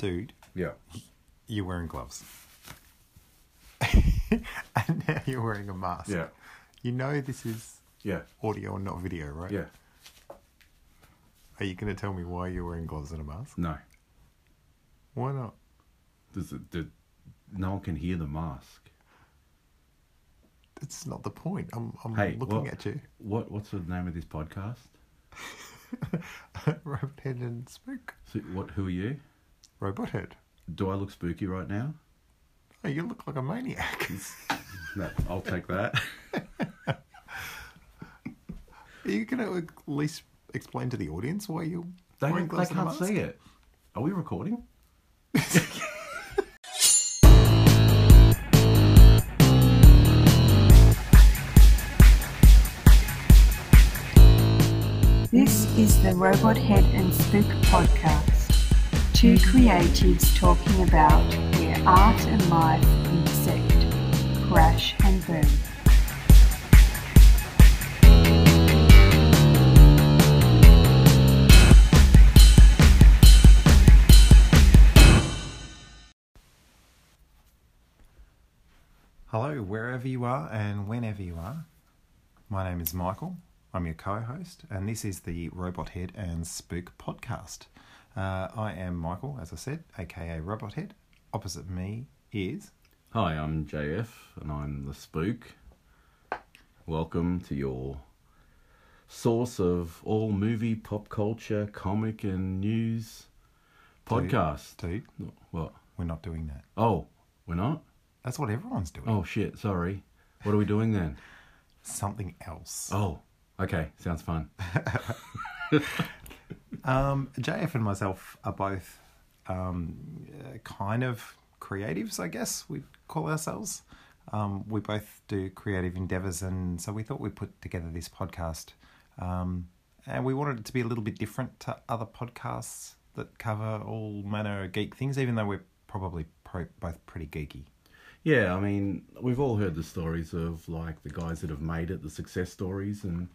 dude, Yeah. you're wearing gloves. and now you're wearing a mask. Yeah. You know this is Yeah. audio and not video, right? Yeah. Are you going to tell me why you're wearing gloves and a mask? No. Why not? Does it, no one can hear the mask. It's not the point. I'm, I'm Hey, looking what- at you. What What's the name of this podcast? Robot Head and Spook. So what? Who are you? Robot Head. Do I look spooky right now? Oh, you look like a maniac. No, I'll take that. Are you going to at least explain to the audience why you're They, wearing they gloves and a can't mask? see it. Are we recording? This is the Robot Head and Spook podcast. Two creatives talking about where art and life intersect, crash and burn. Hello, wherever you are and whenever you are. My name is Michael. I'm your co host, and this is the Robot Head and Spook podcast. Uh, I am Michael, as I said, aka Robot Head. Opposite me is. Hi, I'm JF, and I'm the spook. Welcome to your source of all movie, pop culture, comic, and news podcast. Dude, What? we're not doing that. Oh, we're not? That's what everyone's doing. Oh, shit, sorry. What are we doing then? Something else. Oh, okay, sounds fun. Um, JF and myself are both um, kind of creatives, I guess we'd call ourselves. Um, we both do creative endeavors, and so we thought we'd put together this podcast. Um, and we wanted it to be a little bit different to other podcasts that cover all manner of geek things, even though we're probably pro- both pretty geeky. Yeah, I mean, we've all heard the stories of like the guys that have made it, the success stories, and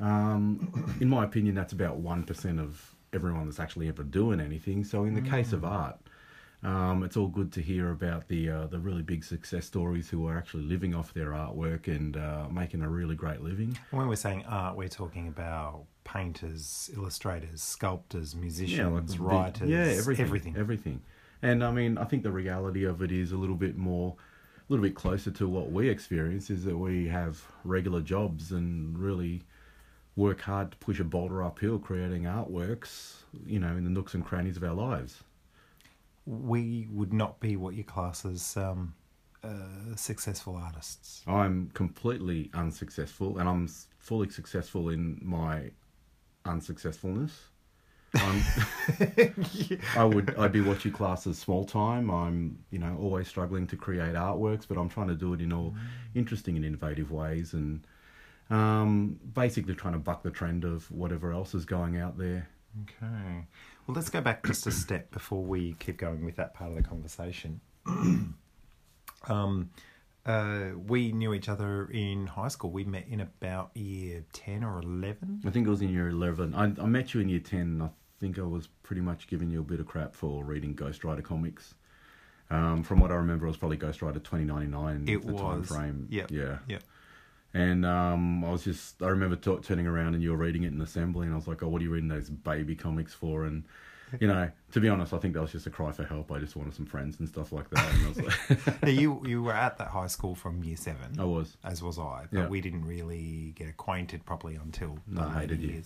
um, in my opinion, that's about one percent of everyone that's actually ever doing anything. So, in the case of art, um, it's all good to hear about the uh, the really big success stories who are actually living off their artwork and uh, making a really great living. When we're saying art, we're talking about painters, illustrators, sculptors, musicians, like the big- writers, yeah, everything, everything. everything. And I mean, I think the reality of it is a little bit more, a little bit closer to what we experience is that we have regular jobs and really work hard to push a boulder uphill, creating artworks, you know, in the nooks and crannies of our lives. we would not be what you class as um, uh, successful artists. I'm completely unsuccessful, and I'm fully successful in my unsuccessfulness. I would I'd be what you class as small time. I'm you know always struggling to create artworks, but I'm trying to do it in all interesting and innovative ways, and um, basically trying to buck the trend of whatever else is going out there. Okay. Well, let's go back just a step before we keep going with that part of the conversation. um, uh, we knew each other in high school. We met in about year 10 or 11. I think it was in year eleven. I, I met you in year ten. And I think I was pretty much giving you a bit of crap for reading Ghost Rider comics. Um, from what I remember, it was probably Ghost Rider twenty ninety nine. It the time was. frame. Yep. Yeah. Yep. And um, I was just, I remember t- turning around and you were reading it in assembly, and I was like, oh, what are you reading those baby comics for? And, you know, to be honest, I think that was just a cry for help. I just wanted some friends and stuff like that. And I was like, Now, you, you were at that high school from year 7. I was. As was I, but Yeah. we didn't really get acquainted properly until No, the later hated you.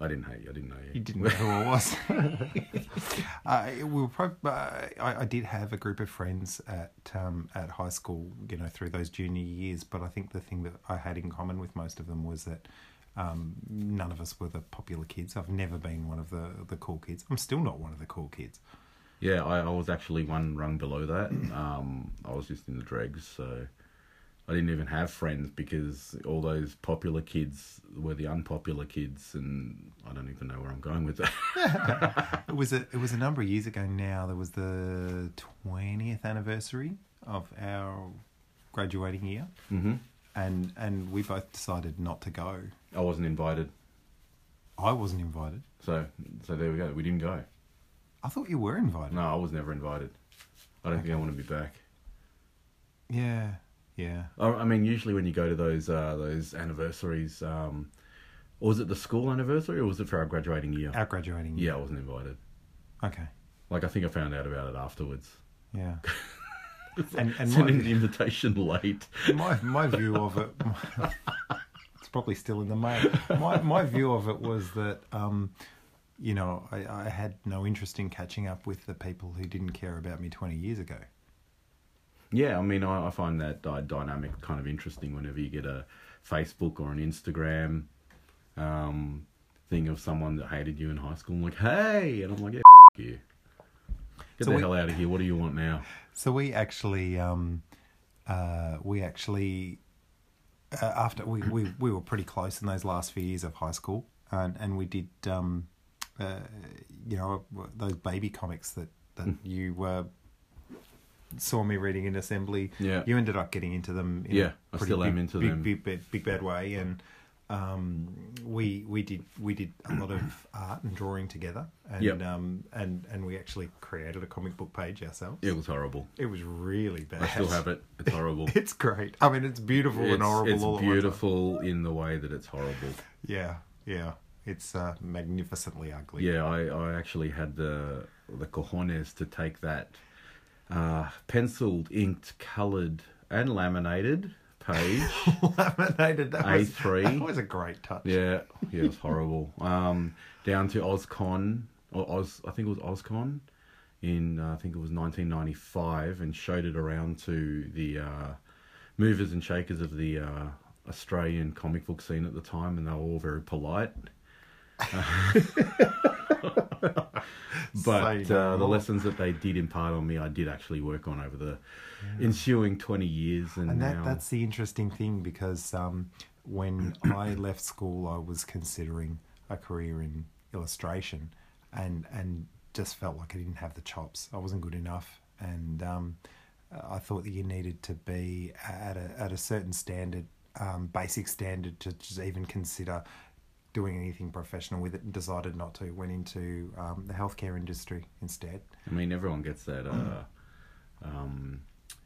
I didn't hate you. I didn't know you. You didn't know who I was. uh, we were prob- uh, I, I did have a group of friends at um, at high school, you know, through those junior years. But I think the thing that I had in common with most of them was that um, none of us were the popular kids. I've never been one of the the cool kids. I'm still not one of the cool kids. Yeah, I, I was actually one rung below that. Um, I was just in the dregs, so I didn't even have friends because all those popular kids were the unpopular kids, and I don't even know where I'm going with that. It was a it was a number of years ago now. There was the twentieth anniversary of our graduating year, hmm and and we both decided not to go. I wasn't invited, I wasn't invited. so so there we go. We didn't go. I thought you were invited. No, I was never invited. I don't think I want to be back. Yeah, yeah. I I mean, usually when you go to those uh, those anniversaries, um, was it the school anniversary or was it for our graduating year? Our graduating. Year. Yeah, I wasn't invited. Okay. Like I think I found out about it afterwards. Yeah. and and Sending my, the invitation late. my my view of it, it's probably still in the mail. My my view of it was that, um, you know, I, I had no interest in catching up with the people who didn't care about me twenty years ago. Yeah, I mean, I, I find that dy- dynamic kind of interesting whenever you get a Facebook or an Instagram um, thing of someone that hated you in high school. and like, hey, and I'm like, yeah, f- you. Get So the we- hell out of here. What do you want now? So we actually, um, uh, we actually, uh, after we, we we were pretty close in those last few years of high school, and and we did, um, uh, you know, those baby comics that that you uh, saw me reading in assembly. Yeah. you ended up getting into them. In Yeah, a I pretty still am into big, them. Big, big, big bad way, and um, we we did we did a lot of art and drawing together, and Yep. um, and and we actually created a comic book page ourselves. It was horrible. It was really bad. I still have it. It's horrible. It's great. I mean, it's beautiful it's, and horrible. it's all at once. beautiful in the way that it's horrible. Yeah, yeah. It's uh, magnificently ugly. Yeah, I, I actually had the the cojones to take that uh, penciled, inked, coloured, and laminated page. Laminated. That was, A3. That was a great touch. yeah, yeah, it was horrible. Um, down to OzCon, or Oz, I think it was OzCon, in uh, I think it was 1995, and showed it around to the uh, movers and shakers of the uh, Australian comic book scene at the time, and they were all very polite. But uh, the lessons that they did impart on me, I did actually work on over the ensuing 20 years, and, And now that's the interesting thing because um, when I left school, I was considering a career in illustration, and and just felt like I didn't have the chops. I wasn't good enough, and um, I thought that you needed to be at a at a certain standard, um, basic standard, to just even consider doing anything professional with it. And decided not to. Went into um, the healthcare industry instead. I mean, everyone gets that uh, um,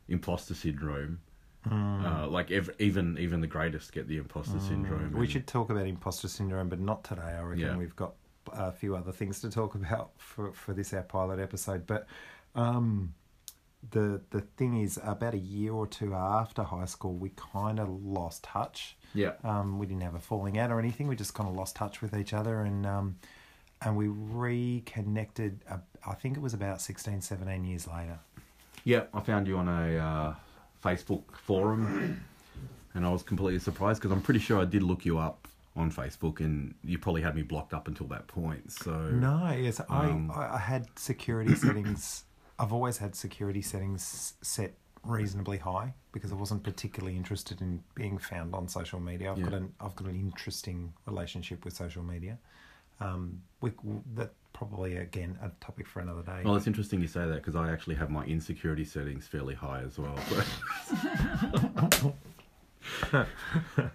imposter syndrome. Mm. Uh, like ev- even even the greatest get the imposter syndrome. We and- should talk about imposter syndrome, but not today. I reckon Yeah. we've got a few other things to talk about for, for this our pilot episode. But um, the the thing is, about a year or two after high school, we kind of lost touch. Yeah. Um, we didn't have a falling out or anything. We just kind of lost touch with each other, and um, and we reconnected. Uh, I think it was about 16, 17 years later. Yeah, I found you on a uh, Facebook forum, and I was completely surprised because I'm pretty sure I did look you up on Facebook, and you probably had me blocked up until that point. So No, yes, Um, I, I had security settings. I've always had security settings set reasonably high because I wasn't particularly interested in being found on social media. I've got an I've got an interesting relationship with social media. Um, we, that probably again a topic for another day. Well, it's interesting you say that because I actually have my insecurity settings fairly high as well.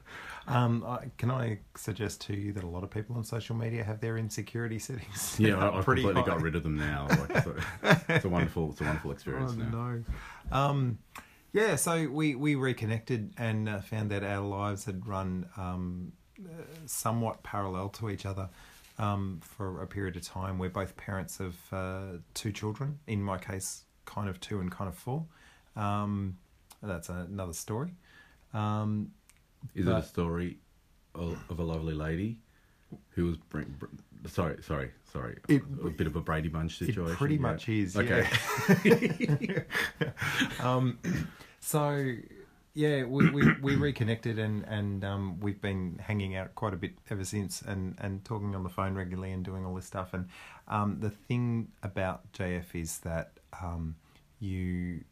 Um, I, can I suggest to you that a lot of people on social media have their insecurity settings? yeah, I, pretty completely high. got rid of them now. Like, so, it's a wonderful, it's a wonderful experience Oh, now. no. Um, yeah, so we, we reconnected and uh, found that our lives had run um, uh, somewhat parallel to each other um, for a period of time. We're both parents of uh, two children, in my case, kind of two and kind of four. Um, that's another story. Um, Is it a story of, of a lovely lady who was bring, br- sorry, sorry, sorry, It- a bit of a Brady Bunch situation? It pretty much is. Okay. Yeah. um, so yeah, we, we, we reconnected and and um, we've been hanging out quite a bit ever since and and talking on the phone regularly and doing all this stuff. And um, the thing about JF is that um, you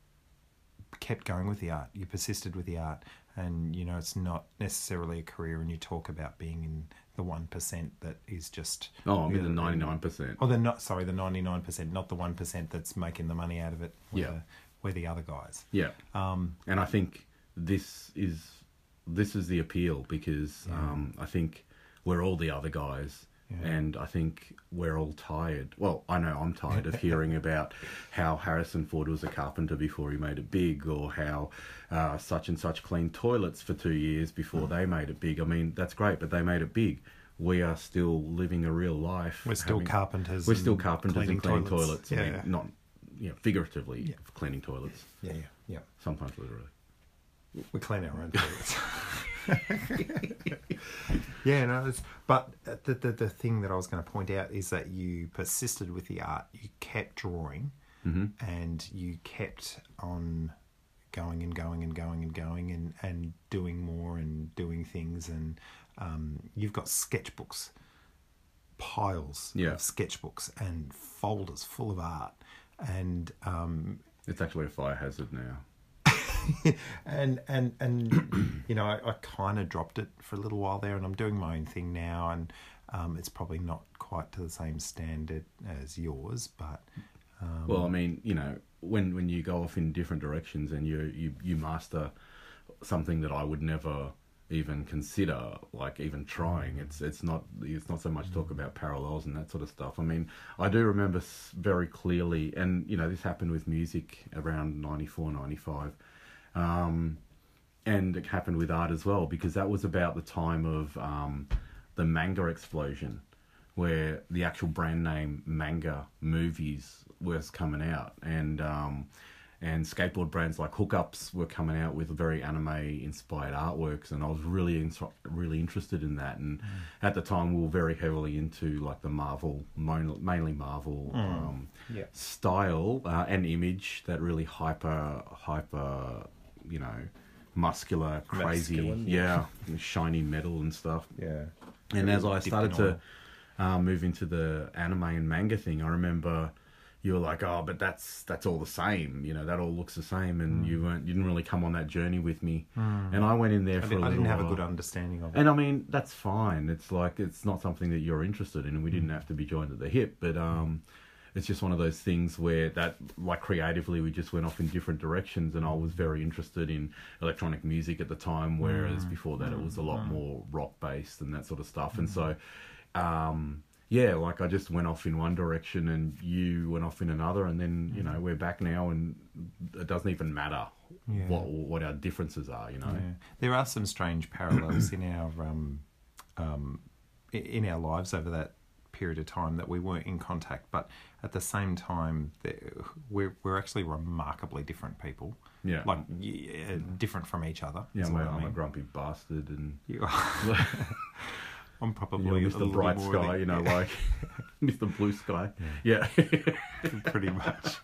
kept going with the art. You persisted with the art, and you know it's not necessarily a career. And you talk about being in the one percent that is just Oh, I'm in the ninety nine percent. Oh, the not sorry, the ninety nine percent, not the one percent that's making the money out of it. We're Yeah. the, we're the other guys. Yeah, Um, and I think this is this is the appeal because um, I think we're all the other guys, And I think we're all tired. Well, I know I'm tired of hearing about how Harrison Ford was a carpenter before he made it big, or how uh, such and such cleaned toilets for two years before they made it big. I mean, that's great, but they made it big. We are still living a real life. We're still having- carpenters We're still carpenters cleaning and cleaning toilets. toilets. I Yeah, mean, yeah. not you know, figuratively cleaning toilets. Yeah, yeah, yeah. Sometimes literally. We clean our own toilets. yeah, no, it's, but the, the the thing that I was going to point out is that you persisted with the art. You kept drawing, and you kept on going and going and going and going and and doing more and doing things. And um, you've got sketchbooks, piles Yeah. of sketchbooks and folders full of art, and um, It's actually a fire hazard now. and and and you know I, I kind of dropped it for a little while there and i'm doing my own thing now and um, it's probably not quite to the same standard as yours but um, Well, I mean, you know, when when you go off in different directions and you you you master something that I would never even consider, like even trying. It's it's not it's not so much talk about parallels and that sort of stuff. I mean, I do remember very clearly, and you know, this happened with music around 94, 95. Um, and it happened with art as well because that was about the time of um, the manga explosion where the actual brand name manga movies was coming out. And um, and skateboard brands like Hook-Ups were coming out with very anime inspired artworks and I was really in, really interested in that. And at the time we were very heavily into like the Marvel mainly Marvel um, Yeah. style uh, and image that really hyper hyper you know muscular crazy Masculine, yeah shiny metal and stuff yeah and as I started to uh, move into the anime and manga thing, I remember you were like, "Oh, but that's that's all the same. You know, that all looks the same." And you weren't, you didn't really come on that journey with me. And I went in there Hmm. I, for didn't, a I didn't have a good understanding of it And I mean, that's fine. It's like it's not something that you're interested in, and we didn't have to be joined at the hip. But um, it's just one of those things where that, like creatively, we just went off in different directions. And I was very interested in electronic music at the time, whereas before that it was a lot more rock based and that sort of stuff. And so, um, yeah, like I just went off in one direction, and you went off in another, and then you know we're back now, and it doesn't even matter Yeah. what what our differences are. You know. Yeah. There are some strange parallels in our um, um, in our lives over that period of time that we weren't in contact, but at the same time, we're we're actually remarkably different people. Yeah. like yeah, different from each other. Yeah, I'm, I I'm a mean. grumpy bastard, and You are. I'm you probably know, a Mr. Bright Sky, you know, like Mr. Blue Sky. Yeah. pretty much.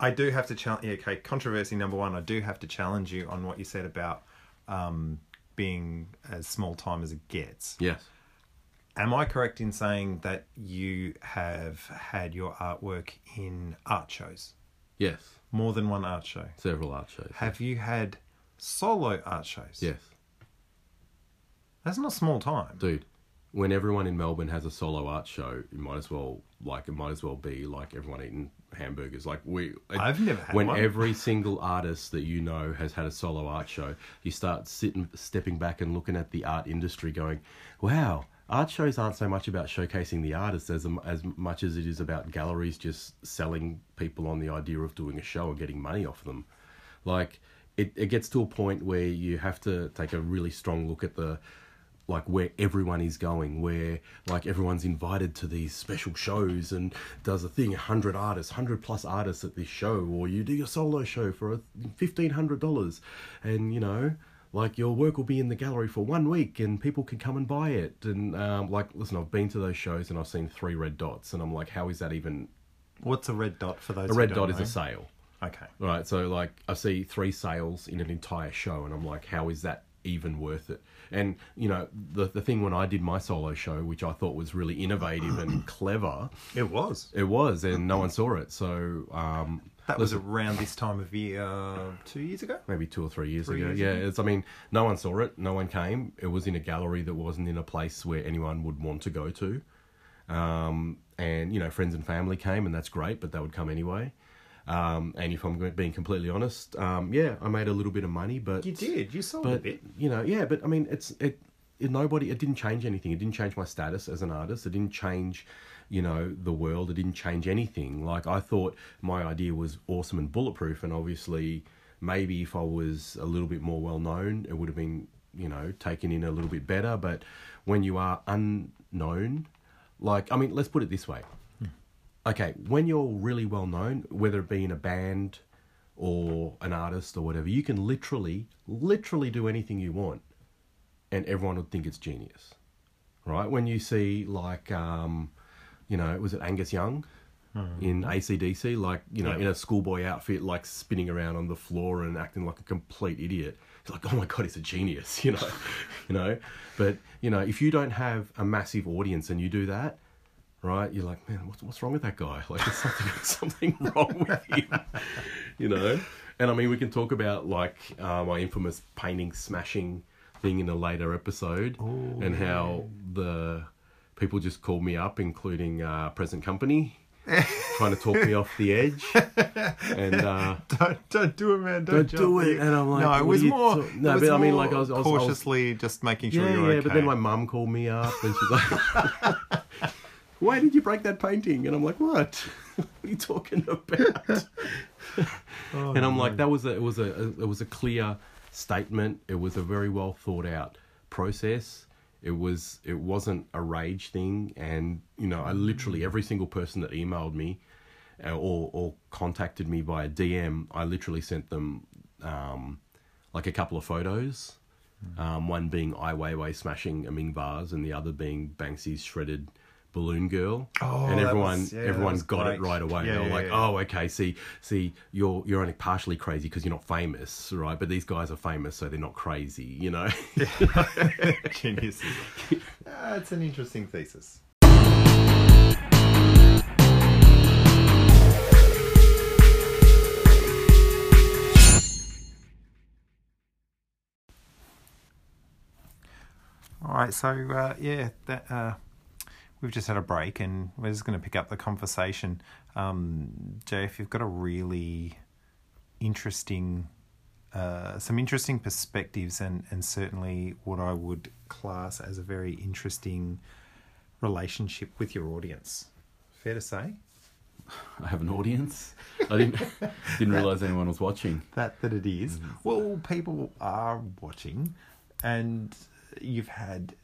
I do have to challenge. Yeah, okay, controversy number one. I do have to challenge you on what you said about um, being as small time as it gets. yes. Am I correct in saying that you have had your artwork in art shows, Yes. more than one art show? Several art shows. Have you had solo art shows? Yes. That's not small time. Dude, when everyone in Melbourne has a solo art show, it might as well like it might as well be like everyone eating hamburgers. Like we, I've never had when one. every single artist that you know has had a solo art show, you start sitting, stepping back and looking at the art industry, going, "Wow, art shows aren't so much about showcasing the artists as um, as much as it is about galleries just selling people on the idea of doing a show and getting money off them." Like it, it gets to a point where you have to take a really strong look at the like where everyone is going, where like everyone's invited to these special shows and does a thing, hundred artists, hundred plus artists at this show, or you do your solo show for fifteen hundred dollars, and you know, like your work will be in the gallery for one week and people can come and buy it. And um, like, listen, I've been to those shows and I've seen three red dots, and I'm like, how is that even? What's a red dot for those? A red dot is a sale. Okay. Right, so like I see three sales in an entire show, and I'm like, how is that even worth it? And you know, the the thing when I did my solo show, which I thought was really innovative and clever, It was. it was, and no one saw it. So um, That was around this time of year, uh, two years ago. maybe two or three years Three ago. years yeah, ago. it's. I mean, no one saw it. No one came. It was in a gallery that wasn't in a place where anyone would want to go to. Um, and you know, friends and family came, and that's great, but they would come anyway. Um, and if I'm being completely honest, um, yeah, I made a little bit of money, but You did. You sold a bit. you know, yeah, but I mean, it's it, it. Nobody. It didn't change anything. It didn't change my status as an artist. It didn't change, you know, the world. It didn't change anything. Like I thought my idea was awesome and bulletproof, and obviously, maybe if I was a little bit more well known, it would have been, you know, taken in a little bit better. But when you are unknown, like I mean, let's put it this way. Okay, when you're really well known, whether it be in a band or an artist or whatever, you can literally, literally do anything you want, and everyone would think it's genius, right? When you see like, um, you know, was it Angus Young in AC/DC, like you know, Yeah. in a schoolboy outfit, like spinning around on the floor and acting like a complete idiot. It's like, oh my god, he's a genius, you know, you know. But you know, if you don't have a massive audience and you do that, right? You're like, man, what's, what's wrong with that guy? Like, there's something something wrong with him, you know. And I mean, we can talk about like uh, my infamous painting smashing thing in a later episode, and how the people just called me up, including uh, present company, trying to talk me off the edge, and. Uh, Don't, don't do it, man. Don't do it. And I'm like, no, it was more. talk- No, was but I mean, like, I was- I was- I was- cautiously just making sure yeah, you're yeah, okay. but then my mum called me up and she's like, "Why did you break that painting?" And I'm like, "What? what are you talking about?" Oh, and I'm like, "That was a, it was a, it was a clear statement. It was a very well thought out process. It was, it wasn't a rage thing. And you know, I literally every single person that emailed me uh, or or contacted me via DM, I literally sent them um, like a couple of photos. Um, one being Ai Weiwei smashing a Ming vase, and the other being Banksy's shredded balloon girl. Oh, and everyone was- yeah, everyone got it right away. Yeah, they were yeah, like, yeah. "Oh, okay. See, see, you're you're only partially crazy because you're not famous, right? But these guys are famous, so they're not crazy, you know." Genius. Ah, it's an interesting thesis. All right, so uh, yeah, that uh, we've just had a break, and we're just going to pick up the conversation. Um, If you've got a really interesting, uh, some interesting perspectives, and and certainly what I would class as a very interesting relationship with your audience. Fair to say I have an audience. I didn't didn't realize anyone was watching. that that it is. Well, people are watching, and you've had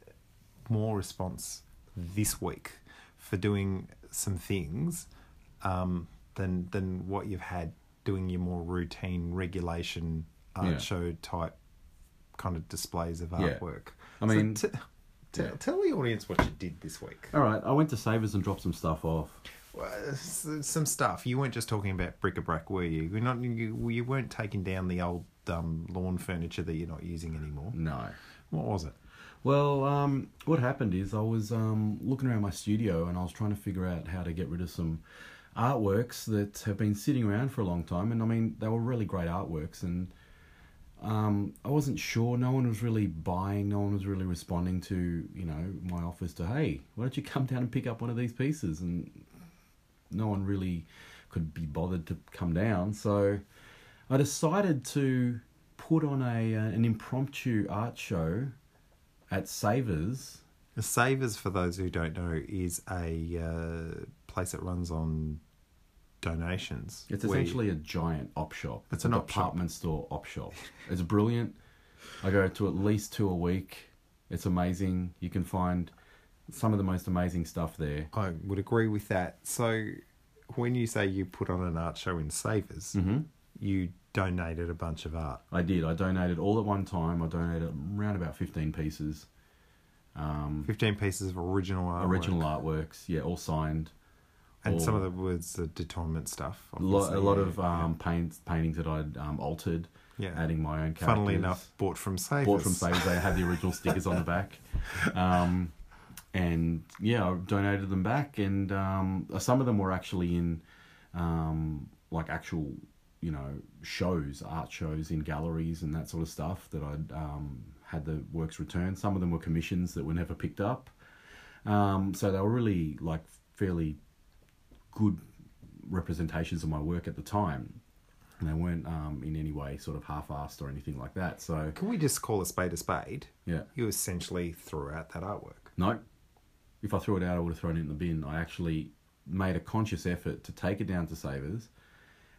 more response this week for doing some things um, than than what you've had doing your more routine regulation art Yeah. show type kind of displays of artwork. Yeah. I mean, t- t- yeah. tell the audience what you did this week. All right, I went to Savers and dropped some stuff off. Well, some stuff. You weren't just talking about bric-a-brac, were you? You're not. You, you weren't taking down the old um, lawn furniture that you're not using anymore. No. What was it? Well, um, what happened is I was um, looking around my studio and I was trying to figure out how to get rid of some artworks that have been sitting around for a long time. And I mean, they were really great artworks, and um, I wasn't sure. No one was really buying. No one was really responding to you know my offers to hey, why don't you come down and pick up one of these pieces? And no one really could be bothered to come down. So I decided to put on a uh, an impromptu art show at Savers. Savers, for those who don't know, is a uh, place that runs on donations. It's where- essentially a giant op shop. It's a an op shop. department store op shop. It's brilliant. I go to at least two a week. It's amazing. You can find some of the most amazing stuff there. I would agree with that. So, when you say you put on an art show in Savers, Mm-hmm. you donated a bunch of art. I did. I donated all at one time. I donated around about fifteen pieces. Um, 15 pieces of original art. original artworks, yeah, all signed. And some of the words the détournement stuff. A lot, a lot of um, paints, paintings that I'd um, altered, Yeah. adding my own characters. Funnily enough, bought from Savers. bought from Savers. They had the original stickers on the back, um, and yeah, I donated them back. And um, some of them were actually in um, like actual, you know, shows, art shows in galleries and that sort of stuff that I'd um, had the works returned. Some of them were commissions that were never picked up. Um, so they were really like fairly good representations of my work at the time. And they weren't um, in any way sort of half-assed or anything like that. So Can we just call a spade a spade? yeah, You essentially threw out that artwork. no. If I threw it out, I would have thrown it in the bin. I actually made a conscious effort to take it down to Savers,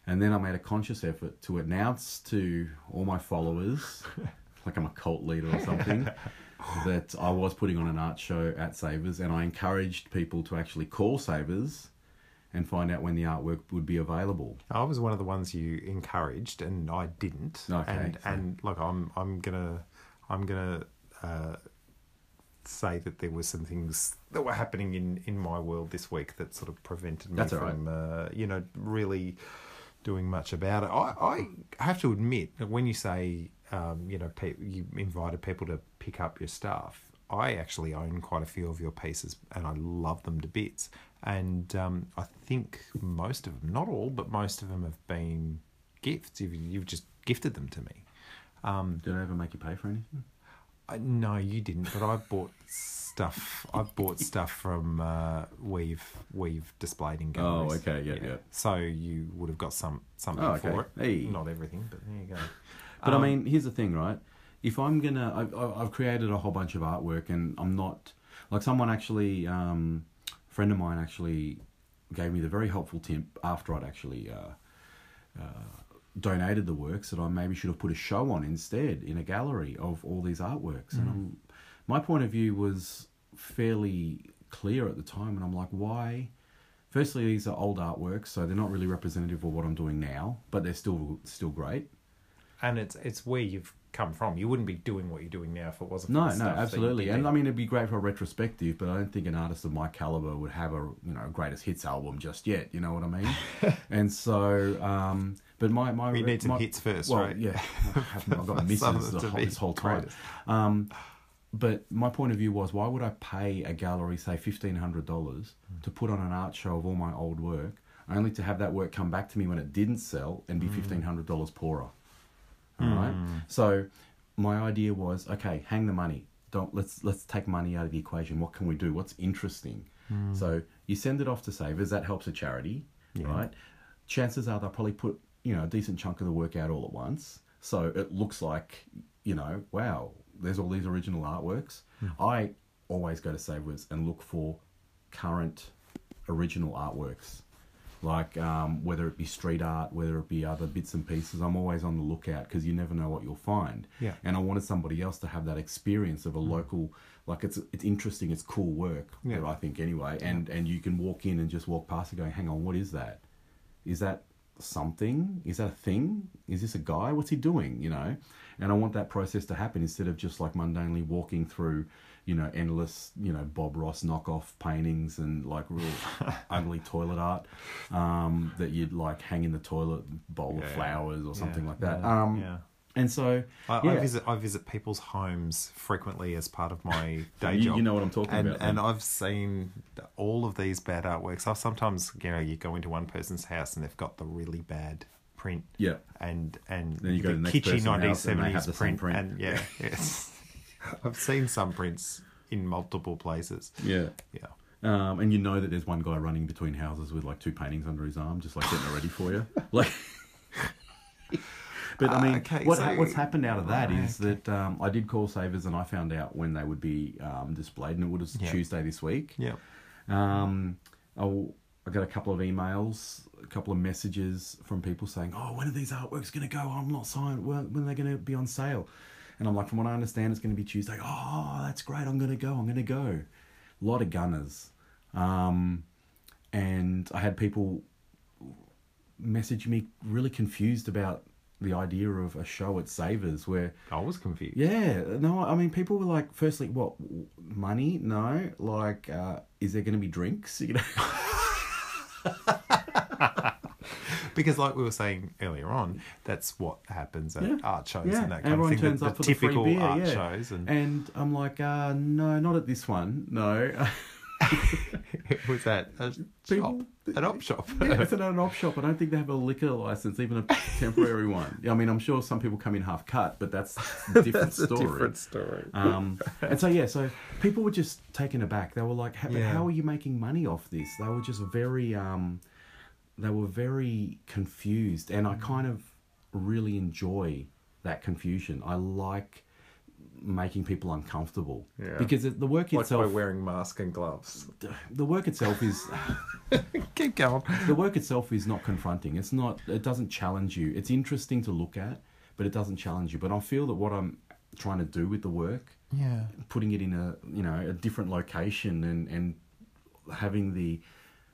and then I made a conscious effort to announce to all my followers, like I'm a cult leader or something, that I was putting on an art show at Savers, and I encouraged people to actually call Savers and find out when the artwork would be available. I was one of the ones you encouraged, and I didn't. Okay, and so- and look, I'm I'm gonna I'm gonna uh, say that there were some things that were happening in in my world this week that sort of prevented me That's all right. from uh, you know really doing much about it. I I have to admit that when you say um, you know pe- you invited people to pick up your stuff. I actually own quite a few of your pieces, and I love them to bits. And um, I think most of them, not all, but most of them have been gifts. You've, you've just gifted them to me. Um, Did I ever make you pay for anything? I, no, you didn't. But I bought stuff. I bought stuff from uh, we've we've displayed in Games. Oh, okay, yeah, yeah. So you would have got some something Oh, okay. for it. Hey. Not everything, but there you go. But Um, I mean, here's the thing, right? If I'm gonna, I, I, I've created a whole bunch of artwork, and I'm not like someone actually, um, a friend of mine actually gave me the very helpful tip after I'd actually uh, uh, donated the works that I maybe should have put a show on instead in a gallery of all these artworks. And mm. I'm, my point of view was fairly clear at the time, and I'm like, why? Firstly, these are old artworks, so they're not really representative of what I'm doing now, but they're still still great. and it's it's where you've come from. You wouldn't be doing what you're doing now if it wasn't. No, for no, stuff that you absolutely. And. I mean, it'd be great for a retrospective, but I don't think an artist of my caliber would have a you know a greatest hits album just yet. You know what I mean? and so, um, but my my We need some my- hits first, well, right? Yeah, I haven't- got Some misses the whole, this whole time. Um, but my point of view was, why would I pay a gallery say fifteen hundred dollars Hmm. to put on an art show of all my old work, only to have that work come back to me when it didn't sell and be Hmm. fifteen hundred dollars poorer? All right. Hmm. So my idea was, okay, hang the money. Don't let's let's take money out of the equation. What can we do? What's interesting? Hmm. So you send it off to Savers. That helps a charity, right? Chances are they'll probably put you know a decent chunk of the work out all at once, so it looks like you know, wow, there's all these original artworks. Hmm. I always go to Savers and look for current original artworks like um, whether it be street art, whether it be other bits and pieces. I'm always on the lookout because you never know what you'll find. Yeah. And I wanted somebody else to have that experience of a local, like it's it's interesting, it's cool work. Yeah. I think anyway. And and you can walk in and just walk past and going, hang on, what is that? Is that something? Is that a thing? Is this a guy? What's he doing? You know. And I want that process to happen instead of just like mundanely walking through, you know, endless, you know, Bob Ross knockoff paintings and like real ugly toilet art um, that you'd like hang in the toilet bowl of flowers or something Yeah, like that. yeah, um, yeah. And so, I, yeah. I visit I visit people's homes frequently as part of my day You- job. you know what I'm talking and, about, And then. I've seen all of these bad artworks. I sometimes you know you go into one person's house and they've got the really bad print. Yeah. And and Then you go the to the kitschy person's nineteen house and they have seventies the print, print. And yeah, yes. I've seen some prints in multiple places. yeah. Yeah. Um, and you know that there's one guy running between houses with like two paintings under his arm, just like getting it ready for you. Like, but I mean, okay, what, so- what's happened out of that Right, is that um, I did call Savers and I found out when they would be um, displayed, and it was Yeah. Tuesday this week. Yeah. Um, I'll, I got a couple of emails, a couple of messages from people saying, "Oh, when are these artworks going to go? I'm not signed. When, when are they going to be on sale?" And I'm like, "From what I understand, it's going to be Tuesday." Oh, that's great. I'm going to go. I'm going to go. A lot of gunners, um, and I had people message me really confused about the idea of a show at Savers where I was confused. yeah, no, I mean, people were like, firstly, what, money? No. Like, uh, is there going to be drinks? You know? Because, like we were saying earlier on, that's what happens at Yeah. art shows yeah, and that kind everyone of thing. turns the, up the for the typical free beer, art yeah. shows, and, And I'm like, uh, no, not at this one. No. it was at a People- shop, an op shop. yeah, it's at an op shop. I don't think they have a liquor license, even a temporary one. I mean, I'm sure some people come in half cut, but that's a different That's a story. different story. Um, and so yeah, so people were just taken aback. They were like, "How, Yeah. how are you making money off this?" They were just very, um, they were very confused, and I kind of really enjoy that confusion. I like making people uncomfortable Yeah. because the work Like itself by wearing mask and gloves. the work itself is Keep going. the work itself is not confronting it's not it doesn't challenge you it's interesting to look at but it doesn't challenge you but i feel that what i'm trying to do with the work Yeah. putting it in a you know a different location and and having the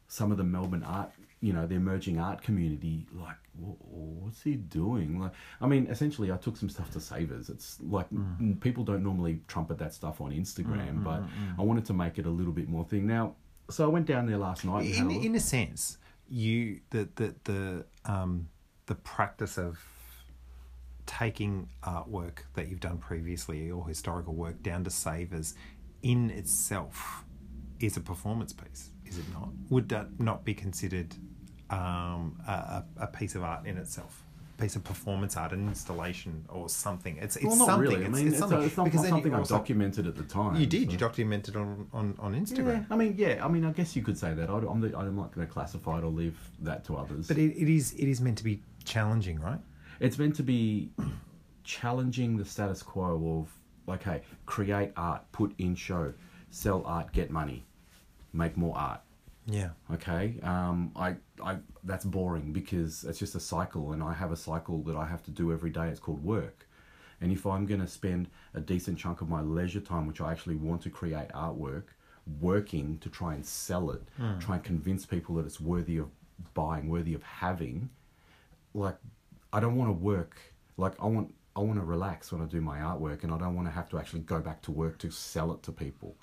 some of the melbourne art you know the emerging art community like what's he doing? Like i mean essentially i took some stuff to savers. It's like mm. m- people don't normally trumpet that stuff on instagram mm, mm, but i wanted to make it a little bit more thing. Now so i went down there last night In, a in a sense, you the the the um the practice of taking artwork that you've done previously or historical work down to savers in itself is a performance piece, is it not? Would that not be considered um, a, a piece of art in itself? A piece of performance art, an installation, or something. It's it's well, not something. really. I It's, mean, it's it's, something a, it's not, because not you something I documented at the time. You did. so- You documented on on on Instagram. Yeah. I mean, yeah. I mean, I guess you could say that. I, I'm, the, I'm not going to classify it or leave that to others. But it, it is it is meant to be challenging, right? it's meant to be challenging the status quo of like, hey, create art, put in show, sell art, get money, make more art. Yeah. Okay, um, I, I, that's boring because it's just a cycle, and I have a cycle that I have to do every day. It's called work, and if I'm going to spend a decent chunk of my leisure time, which I actually want to create artwork, working to try and sell it, try and convince people that it's worthy of buying, worthy of having, like I don't want to work. Like I want, I want to relax when I do my artwork, and I don't want to have to actually go back to work to sell it to people.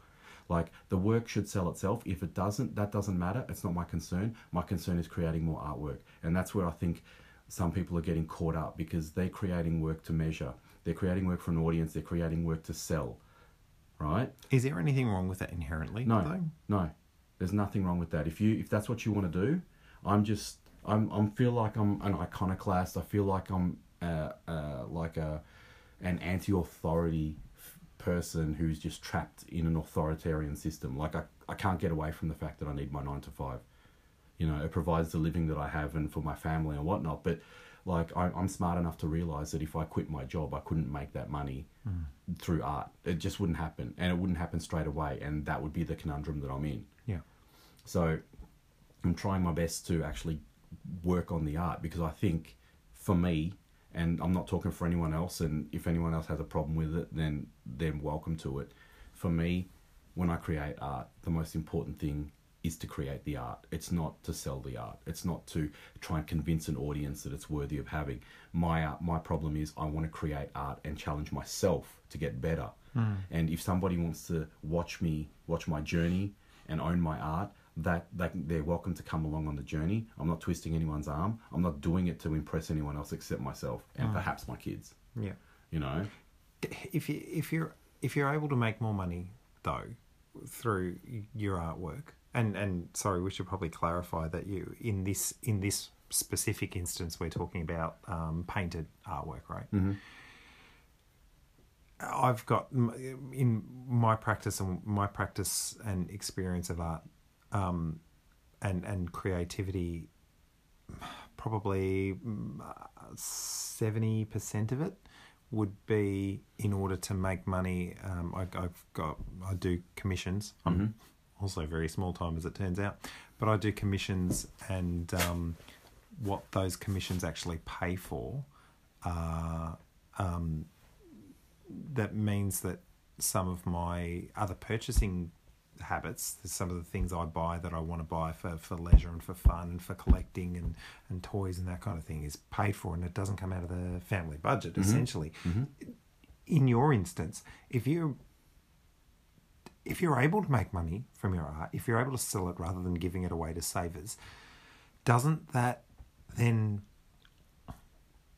Like the work should sell itself. If it doesn't, that doesn't matter. It's not my concern. My concern is creating more artwork, and that's where I think some people are getting caught up because they're creating work to measure. They're creating work for an audience. They're creating work to sell, right? Is there anything wrong with that inherently? No, though? no. There's nothing wrong with that. If you if that's what you want to do, I'm just I'm I'm feel like I'm an iconoclast. I feel like I'm uh, uh, like a an anti-authority person who's just trapped in an authoritarian system. Like I I can't get away from the fact that I need my nine to five. You know, it provides the living that I have and for my family and whatnot. But like I, I'm smart enough to realize that if I quit my job, I couldn't make that money hmm. through art. It just wouldn't happen, and it wouldn't happen straight away. And that would be the conundrum that I'm in. Yeah. So I'm trying my best to actually work on the art because I think for me, and I'm not talking for anyone else, and if anyone else has a problem with it, then they're welcome to it. For me, when I create art, the most important thing is to create the art. It's not to sell the art. It's not to try and convince an audience that it's worthy of having. My art, my problem is I want to create art and challenge myself to get better. Hmm. And if somebody wants to watch me, watch my journey, and own my art, that, that they're welcome to come along on the journey. I'm not twisting anyone's arm. I'm not doing it to impress anyone else except myself and perhaps my kids. Yeah. You know, If you if you're if you're able to make more money though through your artwork, and and sorry, we should probably clarify that you in this in this specific instance we're talking about um, painted artwork, right? I've got in my practice and my practice and experience of art, um, and and creativity, probably seventy percent of it would be in order to make money. Um, I, I've got I do commissions. I'm also very small time as it turns out, but I do commissions and um, what those commissions actually pay for. Uh, um, that means that some of my other purchasing habits, some of the things I buy that I want to buy for, for leisure and for fun and for collecting and, and toys and that kind of thing is paid for and it doesn't come out of the family budget mm-hmm. essentially. Mm-hmm. In your instance, if you if you're able to make money from your art, if you're able to sell it rather than giving it away to savers, doesn't that then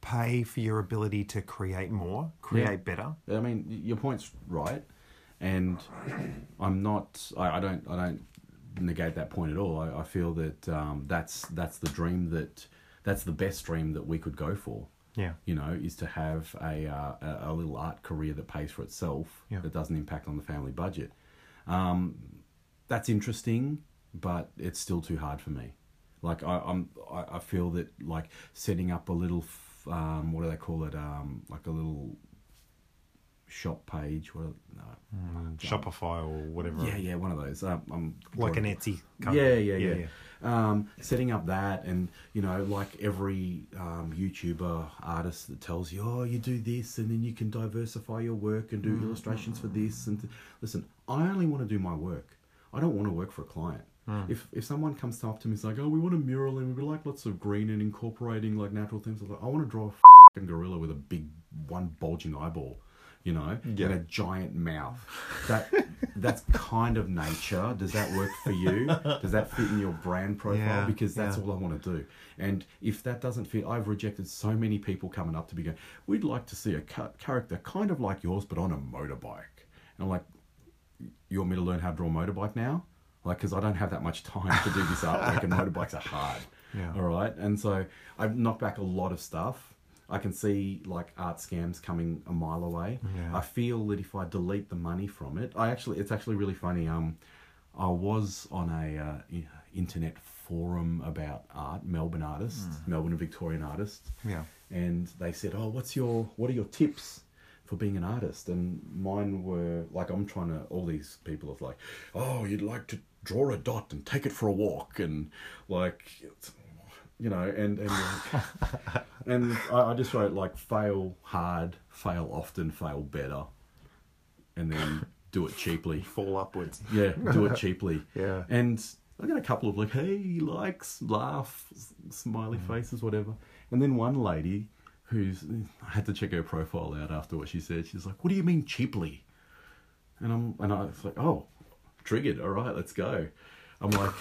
pay for your ability to create more, create Yeah. better? I mean, your point's right, and I'm not. I, I don't. I don't negate that point at all. I, I feel that um, that's that's the dream that that's the best dream that we could go for. Yeah. You know, is to have a uh, a, little art career that pays for itself. Yeah. That doesn't impact on the family budget. Um, that's interesting, but it's still too hard for me. Like I, I'm, I, I feel that like setting up a little, f- um, what do they call it? Um, like a little shop page. What? No, Shopify or whatever. yeah, yeah, one of those. Um, I'm Like an Etsy. Kind yeah, of- yeah, yeah, Um, setting up that, and you know, like every um, YouTuber artist that tells you, oh, you do this, and then you can diversify your work and do illustrations for this. And th- listen, I only want to do my work. I don't want to work for a client. If if someone comes up to me and is like, oh, we want a mural and we like lots of green and incorporating like natural things, I'm like, I want to draw a fucking gorilla with a big one bulging eyeball. You know, Yeah. and a giant mouth. That that's kind of nature. Does that work for you? Does that fit in your brand profile? Yeah, because that's yeah. all I want to do. And if that doesn't fit, I've rejected so many people coming up to me going, "We'd like to see a ca- character kind of like yours, but on a motorbike." And I'm like, "You want me to learn how to draw a motorbike now?" Like, because I don't have that much time to do this artwork, and motorbikes are hard. Yeah. All right, and so I've knocked back a lot of stuff. I can see like art scams coming a mile away. Yeah. I feel that if I delete the money from it, I actually it's actually really funny. Um, I was on a uh, internet forum about art, Melbourne artists, Melbourne and Victorian artists, Yeah. and they said, "Oh, what's your what are your tips for being an artist?" And mine were like, I'm trying to. All these people are like, "Oh, you'd like to draw a dot and take it for a walk," and like, you know, and and and I, I just wrote like, fail hard, fail often, fail better, and then do it cheaply. Fall upwards. Yeah, do it cheaply. Yeah. And I got a couple of like, hey, likes, laugh, smiley Mm. faces, whatever. And then one lady who's, I had to check her profile out after what she said. She's like, what do you mean cheaply? And I'm, and I was like, oh, triggered. All right, let's go. I'm like,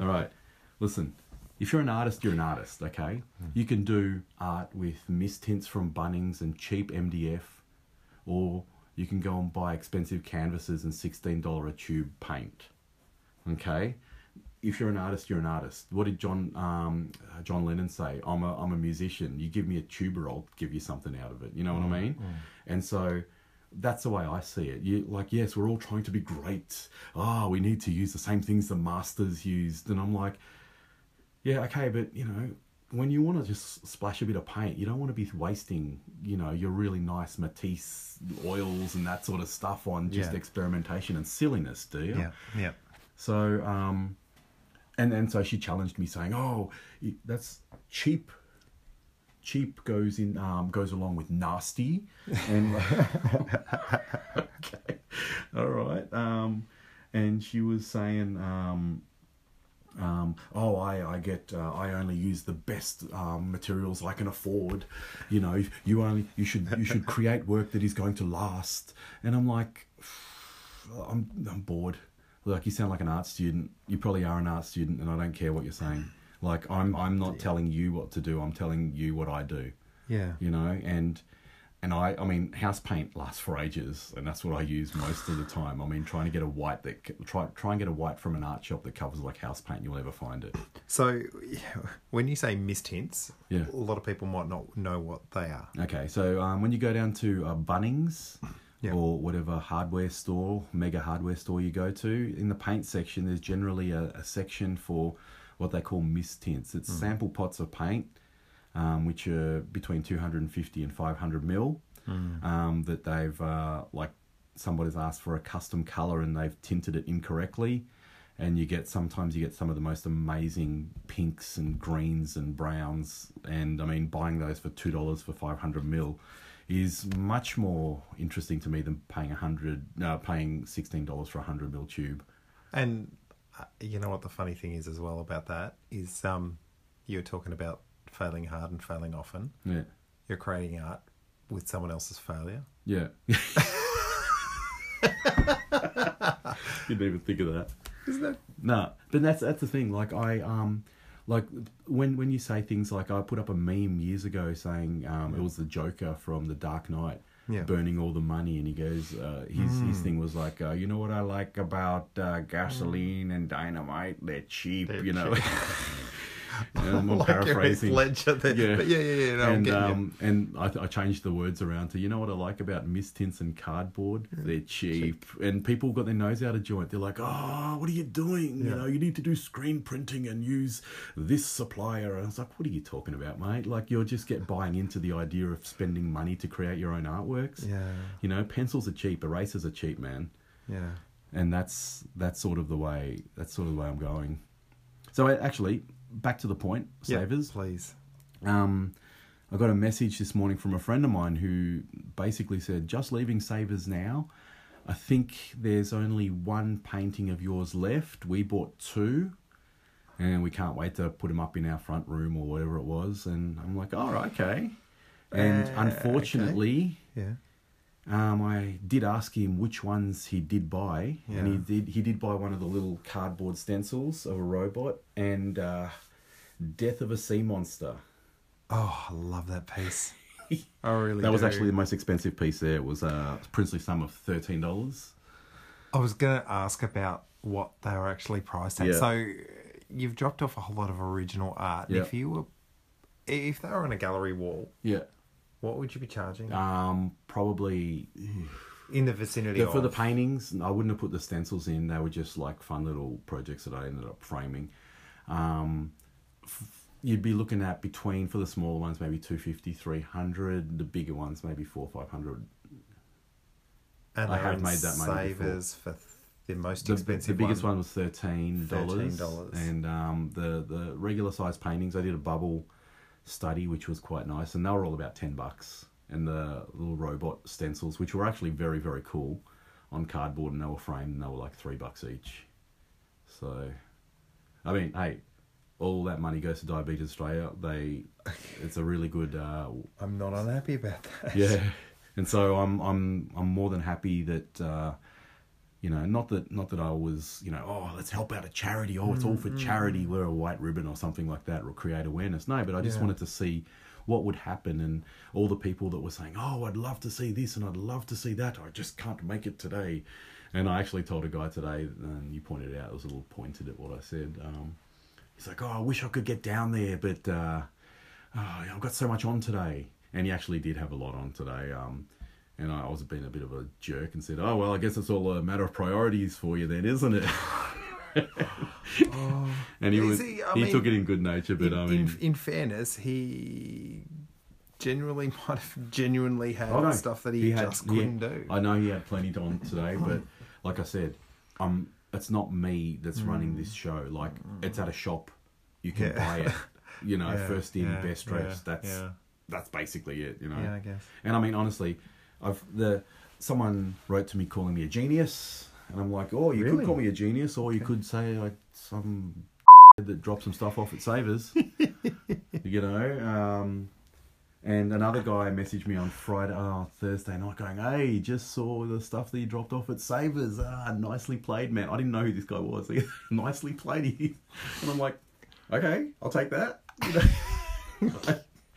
all right, listen. If you're an artist, you're an artist, okay? You can do art with mist tints from Bunnings and cheap MDF, or you can go and buy expensive canvases and $16 a tube paint. Okay? If you're an artist, you're an artist. What did John um, uh, John Lennon say? I'm a I'm a musician. You give me a tuba, I'll give you something out of it. You know what I mean? And so that's the way I see it. You like, yes, we're all trying to be great. Oh, we need to use the same things the masters used, and I'm like, yeah, okay, but you know, when you want to just splash a bit of paint, you don't want to be wasting, you know, your really nice Matisse oils and that sort of stuff on just Yeah. experimentation and silliness, do you? Yeah. Yeah. So, um, and and so she challenged me, saying, "Oh, that's cheap. Cheap goes in, um, goes along with nasty." And okay, all right. Um, and she was saying, um, um, "Oh, I I get uh, I only use the best um, materials I can afford. You know, you only you should you should create work that is going to last." And I'm like, I'm I'm bored. Like you sound like an art student. You probably are an art student, and I don't care what you're saying. Like I'm I'm not telling you what to do. I'm telling you what I do. Yeah. You know, and and I I mean house paint lasts for ages, and that's what I use most of the time. I mean trying to get a white that try try and get a white from an art shop that covers like house paint. You'll never find it. So, when you say mist tints, Yeah. a lot of people might not know what they are. Okay, so um, when you go down to uh, Bunnings Yeah. or whatever hardware store, mega hardware store you go to, in the paint section, there's generally a, a section for what they call mist tints. It's sample pots of paint, um, which are between 250 and 500 mil, um, that they've, uh, like, somebody's asked for a custom color and they've tinted it incorrectly. And you get sometimes you get some of the most amazing pinks and greens and browns, and I mean buying those for two dollars for five hundred mil is much more interesting to me than paying a hundred, uh, paying sixteen dollars for a hundred mil tube. And uh, you know what the funny thing is as well about that is um, you're talking about failing hard and failing often. Yeah, You're creating art with someone else's failure. yeah. You didn't even think of that. Isn't that? No, but that's that's the thing. Like I um, like when when you say things like I put up a meme years ago saying um, it was the Joker from The Dark Knight. Yeah. Burning all the money, and he goes. Uh, his his thing was like, uh, you know what I like about uh, gasoline and dynamite? They're cheap, They're you know. I'm like paraphrasing. Ledger there. Yeah. But yeah, yeah, yeah. No, and you. um, and I, I changed the words around to you know what I like about mist tints and cardboard they're cheap and people got their nose out of joint they're like oh what are you doing you know you need to do screen printing and use this supplier and I was like what are you talking about mate like you're just get buying into the idea of spending money to create your own artworks Yeah. you know pencils are cheap erasers are cheap man Yeah. and that's that's sort of the way that's sort of the way I'm going so I, actually back to the point savers please. um, I got a message this morning from a friend of mine who basically said, just leaving Savers now. I think there's only one painting of yours left. We bought two, and we can't wait to put them up in our front room or whatever it was. And I'm like, all right, okay. And Uh, unfortunately, Yeah. Um, I did ask him which ones he did buy, and he did. He did buy one of the little cardboard stencils of a robot and uh, Death of a Sea Monster. Oh, I love that piece. I really That was actually the most expensive piece there. It was a princely sum of thirteen dollars. I was going to ask about what they were actually priced at. Yeah. So you've dropped off a whole lot of original art. Yeah. If you were, if they were on a gallery wall, Yeah. What would you be charging Um, probably in the vicinity the, for the paintings. I wouldn't have put the stencils in. They were just like fun little projects that I ended up framing. Um, f- you'd be looking at between for the smaller ones maybe 250 300 the bigger ones maybe 4 500 and I have made that money before. savers for the most the, expensive the biggest one. one was thirteen dollars, $13. and um, the the regular size paintings. I did a bubble study, which was quite nice, and they were all about ten bucks. And the little robot stencils, which were actually very very cool, on cardboard, and they were framed, and they were like three bucks each. So, I mean, hey, all that money goes to Diabetes Australia. They, it's a really good uh, I'm not unhappy about that. yeah and so i'm i'm i'm more than happy that uh you know not that not that i was you know oh let's help out a charity. Oh it's all for charity. Wear a white ribbon or something like that or create awareness. No but i just Yeah. wanted to see what would happen. And all the people that were saying oh i'd love to see this and i'd love to see that. I just can't make it today. And i actually told a guy today and you pointed out it was a little pointed at what i said. Um he's like oh i wish i could get down there but uh oh, I've got so much on today. And he actually did have a lot on today. Um, and I was being a bit of a jerk and said, oh, well, I guess it's all a matter of priorities for you then, isn't it? and he was, he? he, mean, took it in good nature, but in, I mean, in, in fairness, he genuinely might have genuinely had stuff that he, had- just couldn't do. I know he had plenty on today, but like I said, um, it's not me that's running this show. Like, it's at a shop. You can Mm. Yeah. buy it. You know, Yeah, first in, yeah, best dressed. That's that's basically it. You know. Yeah, I guess. And I mean, honestly, I've the someone wrote to me calling me a genius, and I'm like, oh, you Really? could call me a genius, or you could say like some that dropped some stuff off at Savers, you know. Um, and another guy messaged me on Friday, oh, Thursday night, going, "Hey, just saw the stuff that you dropped off at Savers. Ah, nicely played, man. I didn't know who this guy was. nicely played." And I'm like, "Okay, I'll take that."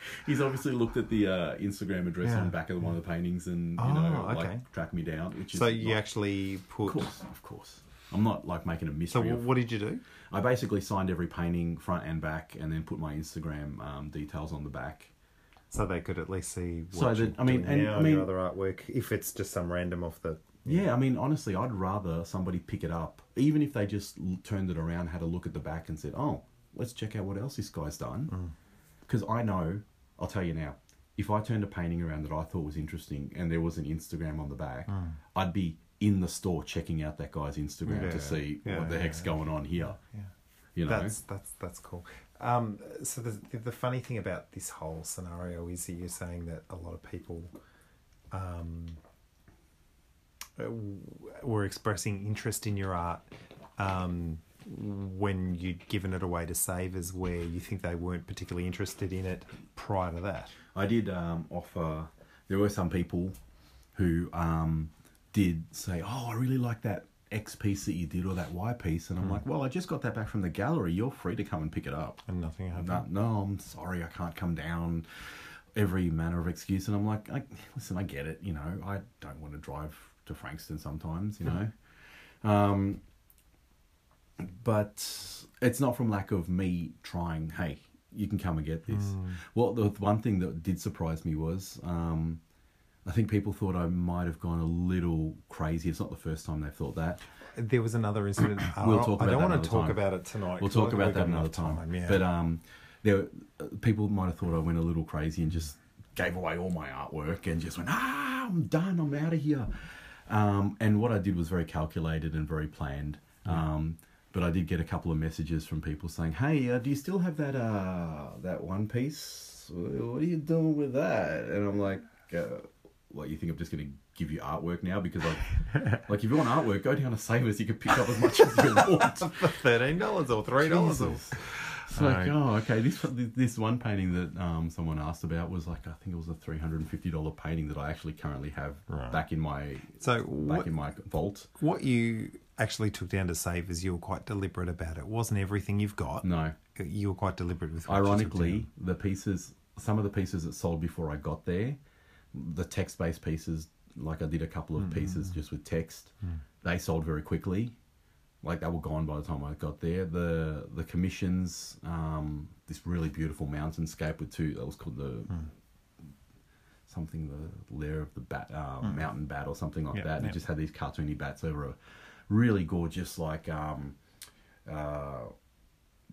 You know? He's obviously looked at the uh, Instagram address Yeah. on the back of one of the paintings and you Oh, know okay. like tracked me down. Which is So you not- actually of put. course, of course. I'm not like making a So mystery. wh- of, what did you do? I basically signed every painting front and back, and then put my Instagram um, details on the back. So they could at least see what So you're that- I mean, doing and- now I mean- your other artwork. If it's just some random off the. Yeah, I mean, honestly, I'd rather somebody pick it up, even if they just l- turned it around, had a look at the back, and said, "Oh, let's check out what else this guy's done." Mm. Because I know, I'll tell you now, if I turned a painting around that I thought was interesting, and there was an Instagram on the back, I'd be in the store checking out that guy's Instagram Mm. Yeah, to see yeah, what the heck's going on here. Yeah. You know, That's that's that's cool. Um, so the the funny thing about this whole scenario is that you're saying that a lot of people um, were expressing interest in your art um, when you'd given it away to savers, where you think they weren't particularly interested in it prior to that. I did um, offer. There were some people who um, did say, "Oh, I really like that X piece that you did or that Y piece," and I'm like, "Well, I just got that back from the gallery. You're free to come and pick it up." And nothing happened. No, no, I'm sorry, I can't come down. Every manner of excuse, and I'm like, I, listen, I get it. You know, I don't want to drive to Frankston sometimes. You know, um, but it's not from lack of me trying. Hey, you can come and get this. Hmm. Well, the one thing that did surprise me was. Um, I think people thought I might have gone a little crazy. It's not the first time they've thought that. There was another incident. We'll I- talk I don't want to talk time. about it tonight. We'll talk about that another enough time. yeah. But um, there, people might have thought I went a little crazy and just gave away all my artwork and just went, ah, I'm done, I'm out of here. Um, and what I did was very calculated and very planned. Um, but I did get a couple of messages from people saying, "Hey, uh, do you still have that uh, that one piece? What are you doing with that?" And I'm like, uh, "What you think I'm just going to give you artwork now? Because I, like, if you want artwork, go down to Savers. You can pick up as much as you want." for thirteen dollars or three dollars. Jesus. It's like, Right. oh, okay. This this one painting that um, someone asked about was like, I think it was a three hundred and fifty dollar painting that I actually currently have Right. back in my So back what, in my vault. what you actually took down to Savers you were quite deliberate about it. It wasn't everything you've got. No, You were quite deliberate with. What you took ironically, down. the pieces, some of the pieces that sold before I got there, the text based pieces, like I did a couple of pieces just with text, they sold very quickly. Like they were gone by the time I got there. The the commissions, um, this really beautiful mountainscape with two. That was called the something the lair of the bat, uh, mountain bat or something like Yeah, that. And yeah. it just had these cartoony bats over a really gorgeous like um, uh,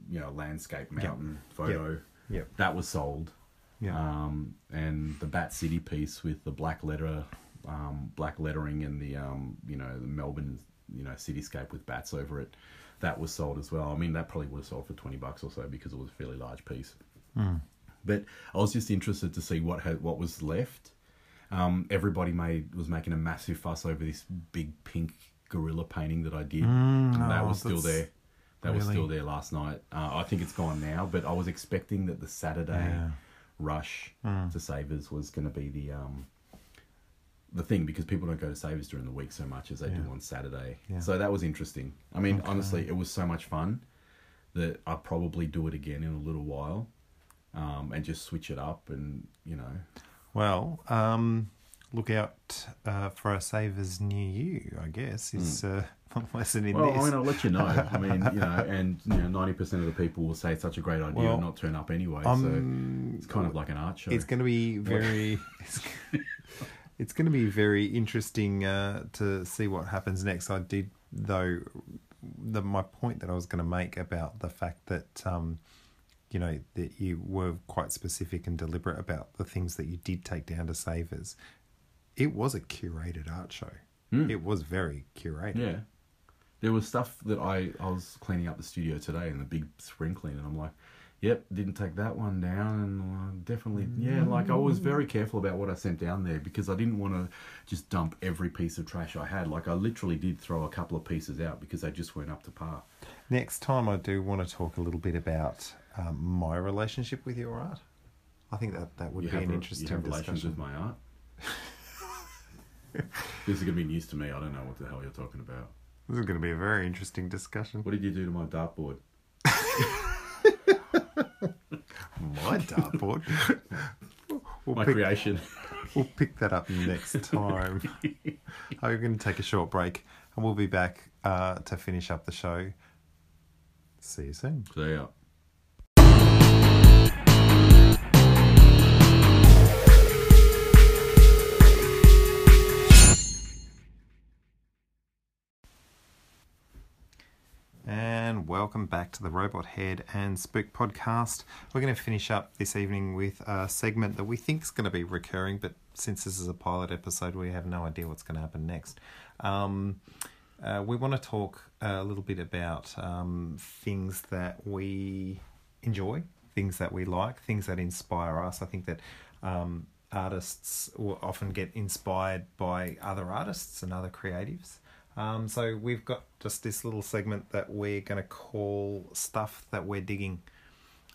you know landscape mountain photo. Yep. That was sold. Yeah. Um, and the Bat City piece with the black letter, um, black lettering, and the um, you know the Melbourne you know cityscape with bats over it, that was sold as well. I mean that probably would have sold for twenty bucks or so because it was a fairly large piece. But I was just interested to see what had what was left. Um, everybody made was making a massive fuss over this big pink gorilla painting that I did. and that oh, was still there. That was still there last night. Uh, I think it's gone now, but I was expecting that the Saturday Yeah. rush to Savers was going to be the um, the thing because people don't go to Savers during the week so much as they do on Saturday. Yeah. So that was interesting. I mean, honestly, it was so much fun that I'll probably do it again in a little while um, and just switch it up and you know Well, um, look out uh, for a savers near you. I guess is uh, a lesson in. Well, this. I mean, I'll let you know. I mean, you know, and you know, ninety percent of the people will say it's such a great idea Well, and not turn up anyway. um, so it's kind of like an art show. It's going to be very. It's, going to be very interesting uh, to see what happens next. I did though. The my point that I was going to make about the fact that um, you know that you were quite specific and deliberate about the things that you did take down to savers. It was a curated art show. It was very curated. Yeah. There was stuff that I, I was cleaning up the studio today and the big spring clean, and I'm like, yep, didn't take that one down, and uh, definitely, yeah, like I was very careful about what I sent down there because I didn't want to just dump every piece of trash I had. Like I literally did throw a couple of pieces out because they just weren't up to par. Next time, I do want to talk a little bit about um, my relationship with your art. I think that that would you be an re- interesting you have relations discussion. with my art. this is gonna be news to me. I don't know what the hell you're talking about. This is going to be a very interesting discussion. What did you do to my dartboard? My dartboard. we'll, My pick, creation. we'll pick that up next time. I'm going to take a short break, and we'll be back uh, to finish up the show. See you soon. So yeah. And welcome back to the Robot Head and Spook podcast. We're going to finish up this evening with a segment that we think is going to be recurring, but since this is a pilot episode, we have no idea what's going to happen next. Um, uh, we want to talk a little bit about um, things that we enjoy, things that we like, things that inspire us. I think that um, artists will often get inspired by other artists and other creatives. Um, so we've got just this little segment that we're going to call stuff that we're digging.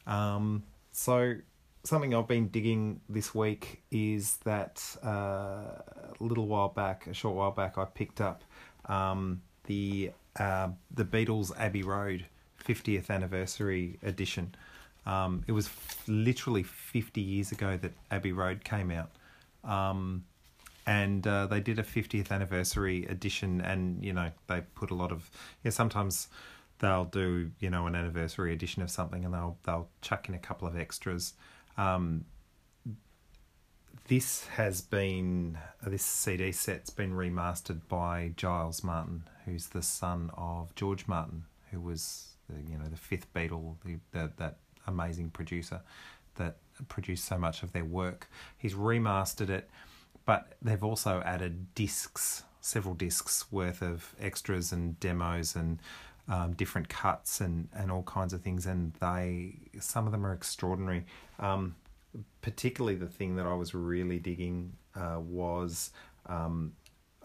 Um, so something I've been digging this week is that uh, a little while back, a short while back, I picked up um, the uh, the Beatles Abbey Road 50th anniversary edition. Um, it was f- literally 50 years ago that Abbey Road came out. Um, and uh, they did a 50th anniversary edition and you know they put a lot of yeah sometimes they'll do you know an anniversary edition of something, and they'll they'll chuck in a couple of extras. Um, this has been this CD set's been remastered by Giles Martin, who's the son of George Martin, who was the, you know the fifth Beatle, the, the, that amazing producer that produced so much of their work. He's remastered it, but they've also added discs, several discs worth of extras and demos and um, different cuts and, and all kinds of things. And they some of them are extraordinary. Um, particularly the thing that I was really digging uh, was um,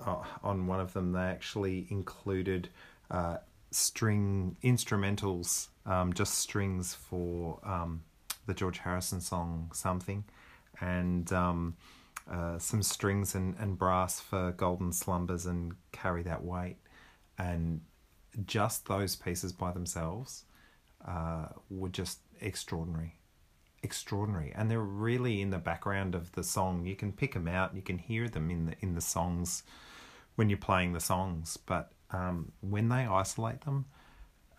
uh, on one of them they actually included uh, string instrumentals, um, just strings for um, the George Harrison song "Something," and um, uh, some strings and, and brass for "Golden Slumbers" and "Carry That Weight," and just those pieces by themselves uh, were just extraordinary. Extraordinary. And they're really in the background of the song. You can pick them out. You can hear them in the in the songs when you're playing the songs. But um, when they isolate them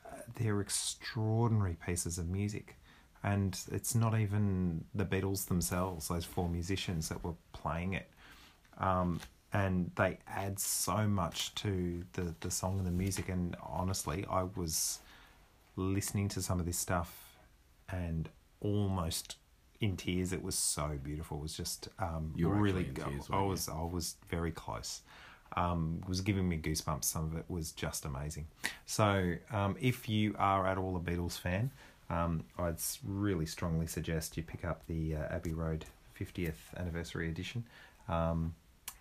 uh, they're extraordinary pieces of music and it's not even the Beatles themselves those four musicians that were playing it um, and they add so much to the the song and the music and honestly I was listening to some of this stuff and almost in tears. It was so beautiful. It was just um, You were really. in tears, I you? was. I was very close. Um, it was giving me goosebumps. Some of it was just amazing. So, um, if you are at all a Beatles fan, um, I'd really strongly suggest you pick up the uh, Abbey Road 50th anniversary edition. Um,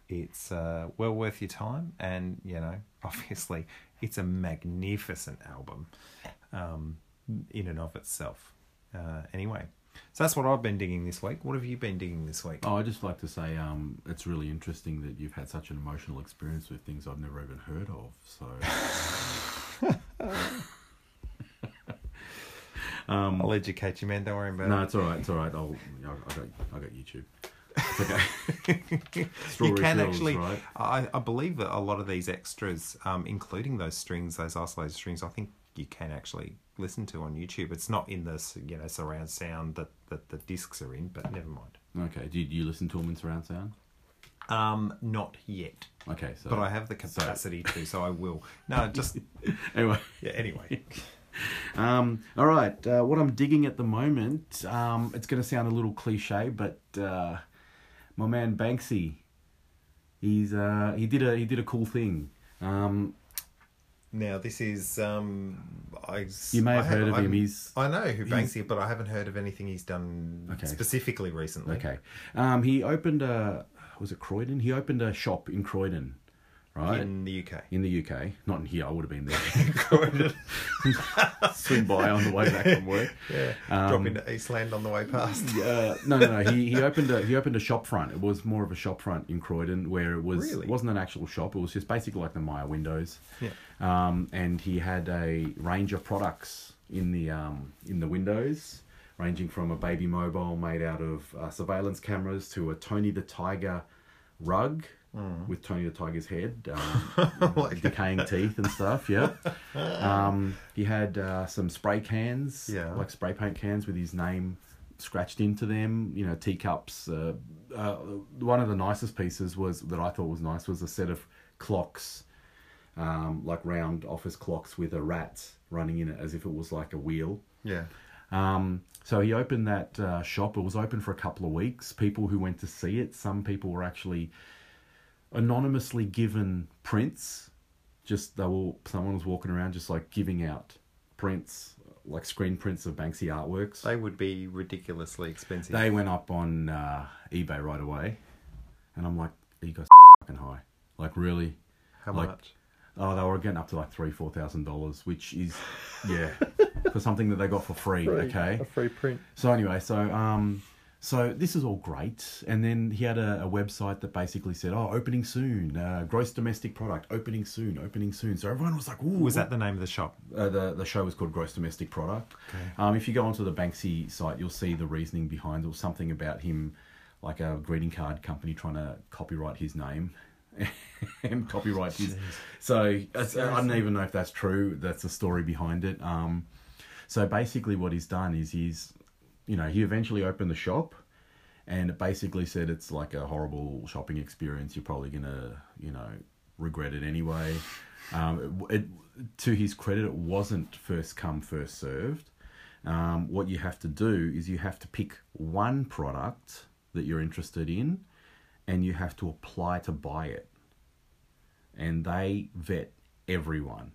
it's uh, well worth your time, and you know, obviously, it's a magnificent album um, in and of itself. Uh, anyway, so that's what I've been digging this week. What have you been digging this week? Oh, I'd just like to say um, it's really interesting that you've had such an emotional experience with things I've never even heard of. So, um, I'll educate you, man. Don't worry about no, it. No, it's all right. It's all right. I'll, I got, I got YouTube. It's okay. you can actually. right? I, I believe that a lot of these extras, um, including those strings, those isolated strings, I think you can actually listen to on YouTube. It's not in this, you know, surround sound that, that the discs are in, but never mind. Okay. Do you, do you listen to them in surround sound? Um, not yet, Okay. So, but I have the capacity to, so I will. No, just anyway. yeah. Anyway, Um, all right, uh, what I'm digging at the moment, um, it's going to sound a little cliche, but uh, my man Banksy, he's uh, he did a he did a cool thing. Um, now this is um, I. You may I have heard of him, I'm- he's- I know who Banksy, but I haven't heard of anything he's done Okay. specifically recently. okay, um, he opened a was it Croydon? He opened a shop in Croydon, right In the UK. in the UK, not in here. I would have been there. Swing by on the way back from work. Yeah. Um, Drop into Eastland on the way past. Uh, no, no, no. He he opened a he opened a shop front. It was more of a shop front in Croydon, where it was Really? it wasn't an actual shop. It was just basically like the Myer windows. Yeah. Um, and he had a range of products in the um, in the windows, ranging from a baby mobile made out of uh, surveillance cameras to a Tony the Tiger rug. Mm. With Tony the Tiger's head, um, decaying teeth and stuff. Yeah, um, he had uh, some spray cans, Yeah. like spray paint cans with his name scratched into them. You know, teacups. Uh, uh, one of the nicest pieces was that I thought was nice was a set of clocks, um, like round office clocks with a rat running in it as if it was like a wheel. Yeah. Um, so he opened that uh, shop. It was open for a couple of weeks. People who went to see it, some people were actually anonymously given prints. Just they were someone was walking around just like giving out prints, like screen prints of Banksy artworks. They would be ridiculously expensive. They went up on uh, eBay right away, and I'm like, you guys fucking high. Like really? How like- much? Oh, they were getting up to like three, four thousand dollars, which is yeah, for something that they got for free. Okay. A free print. So anyway, so um, so this is all great, and then he had a, a website that basically said, "Oh, opening soon, uh, gross domestic product, opening soon, opening soon." So everyone was like, "Ooh!" Was that the name of the shop? uh, the the show was called Gross Domestic Product. Okay. Um, if you go onto the Banksy site, you'll see the reasoning behind it. was something about him, like a greeting card company trying to copyright his name, and copyright his. So it's- I don't even know if that's true. That's the story behind it. Um, so basically, what he's done is he's, you know, he eventually opened the shop, and basically said it's like a horrible shopping experience. You're probably gonna, you know, regret it anyway. Um, it, to his credit, it wasn't first come first served. Um, what you have to do is you have to pick one product that you're interested in, and you have to apply to buy it. And they vet everyone,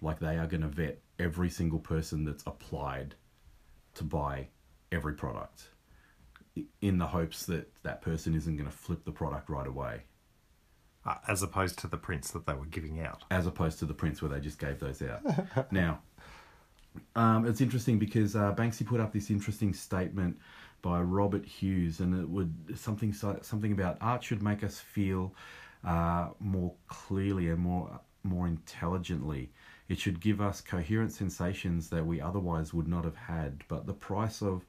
like they are going to vet every single person that's applied to buy every product, in the hopes that that person isn't going to flip the product right away. Uh, as opposed to the prints that they were giving out. as opposed to the prints where they just gave those out. now, um, it's interesting because uh, Banksy put up this interesting statement by Robert Hughes, and it would something something about art should make us feel uh, more clearly and more more intelligently. It should give us coherent sensations that we otherwise would not have had. But the price of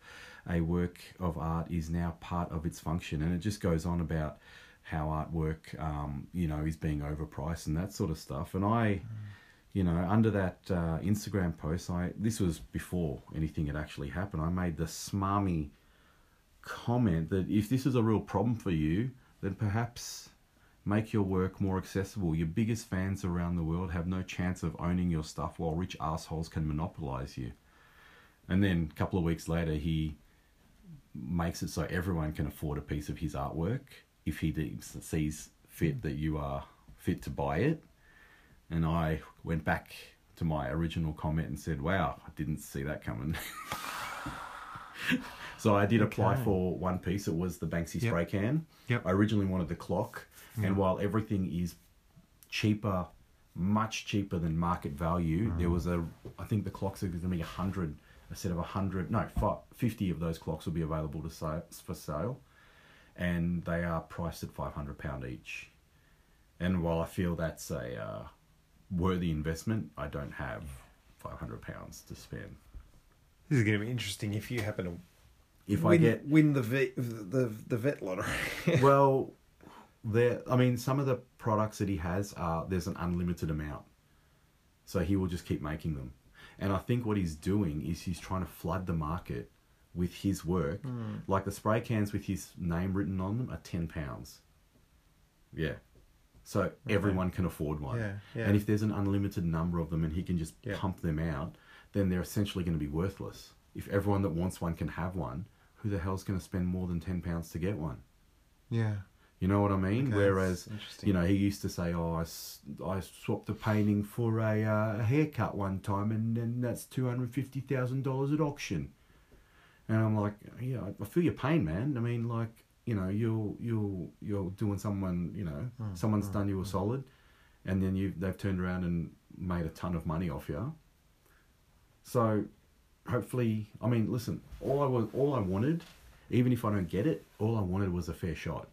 a work of art is now part of its function, and it just goes on about how artwork, um, you know, is being overpriced and that sort of stuff. And I, you know, under that uh, Instagram post, I this was before anything had actually happened. I made the smarmy comment that if this is a real problem for you, then perhaps make your work more accessible. Your biggest fans around the world have no chance of owning your stuff, while rich assholes can monopolize you. And then a couple of weeks later, he makes it so everyone can afford a piece of his artwork if he deems, sees fit that you are fit to buy it. And I went back to my original comment and said, "Wow, I didn't see that coming." so I did apply for one piece. It was the Banksy Yep. spray can. Yep. I originally wanted the clock, Yeah. and while everything is cheaper, much cheaper than market value, Mm. there was a. I think the clocks are going to be a hundred. A set of a hundred, no, fifty of those clocks will be available to sale for sale, and they are priced at five hundred pound each. And while I feel that's a uh, worthy investment, I don't have five hundred pounds to spend. This is going to be interesting if you happen to If win, I get win the vet, the the vet lottery. well, there. I mean, some of the products that he has are there's an unlimited amount, so he will just keep making them. And I think what he's doing is he's trying to flood the market with his work. Hmm. Like the spray cans with his name written on them are ten pounds. Yeah. So everyone can afford one. Yeah, yeah. And if there's an unlimited number of them and he can just Yeah. pump them out, then they're essentially going to be worthless. If everyone that wants one can have one, who the hell's going to spend more than ten pounds to get one? yeah. You know what I mean? Okay, Whereas, you know, he used to say, "Oh, I, I swapped a painting for a, uh, a haircut one time, and then that's two hundred fifty thousand dollars at auction." And I'm like, "Yeah, I- feel your pain, man. I mean, like, you know, you're you're you're doing someone, you know, Hmm, someone's done you a solid, and then you they've turned around and made a ton of money off you. So, hopefully, I mean, listen, all I was, all I wanted, even if I don't get it, all I wanted was a fair shot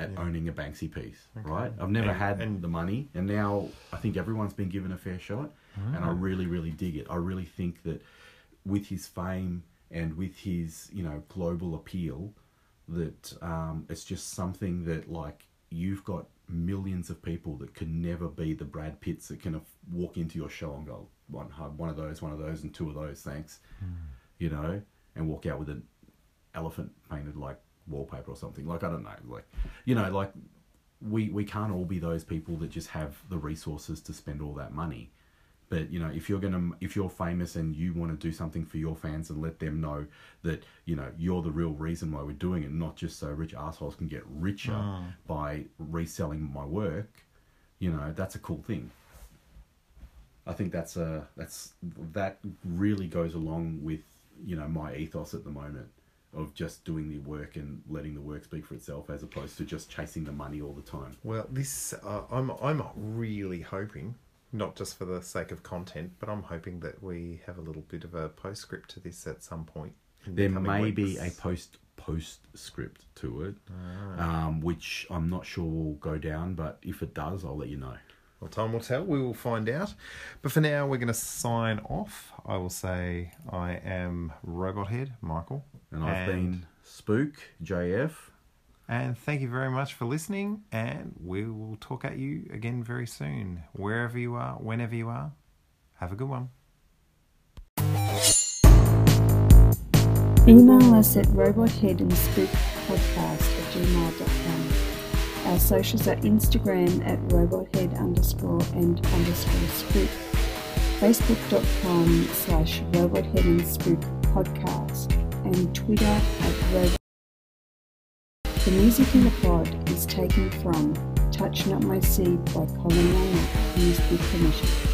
at Yeah. owning a Banksy piece, Okay. right? I've never And- had and- the money, and now I think everyone's been given a fair shot, and Ah. I really, really dig it. I really think that with his fame and with his, you know, global appeal, that um, it's just something that like you've got millions of people that can never be the Brad Pitts that can af- walk into your show and go one one of those, one of those, and two of those, thanks, you know, and walk out with an elephant painted like wallpaper or something. Like I don't know, like you know, like we we can't all be those people that just have the resources to spend all that money. But you know, if you're gonna if you're famous and you want to do something for your fans and let them know that you know you're the real reason why we're doing it, not just so rich assholes can get richer Mm. by reselling my work, you know, that's a cool thing. I think that's a that's that really goes along with you know my ethos at the moment of just doing the work and letting the work speak for itself as opposed to just chasing the money all the time. Well, this uh, I'm I'm really hoping, not just for the sake of content, but I'm hoping that we have a little bit of a postscript to this at some point. in the There coming may be a post postscript to it, Ah. um, which I'm not sure will go down, but if it does, I'll let you know. Well, time will tell. We will find out. But for now, we're going to sign off. I will say I am Robot Head Michael, And I've been Spook JF. And thank you very much for listening. And we will talk at you again very soon. Wherever you are, whenever you are, have a good one. Email us at robotheadandspookpodcast at gmail.com. Our socials are Instagram at robothead underscore and underscore spook, facebook.com slash robothead and spook podcast, and Twitter at robot. The music in the pod is taken from Touch Not My Seed by Colin Young, used with permission.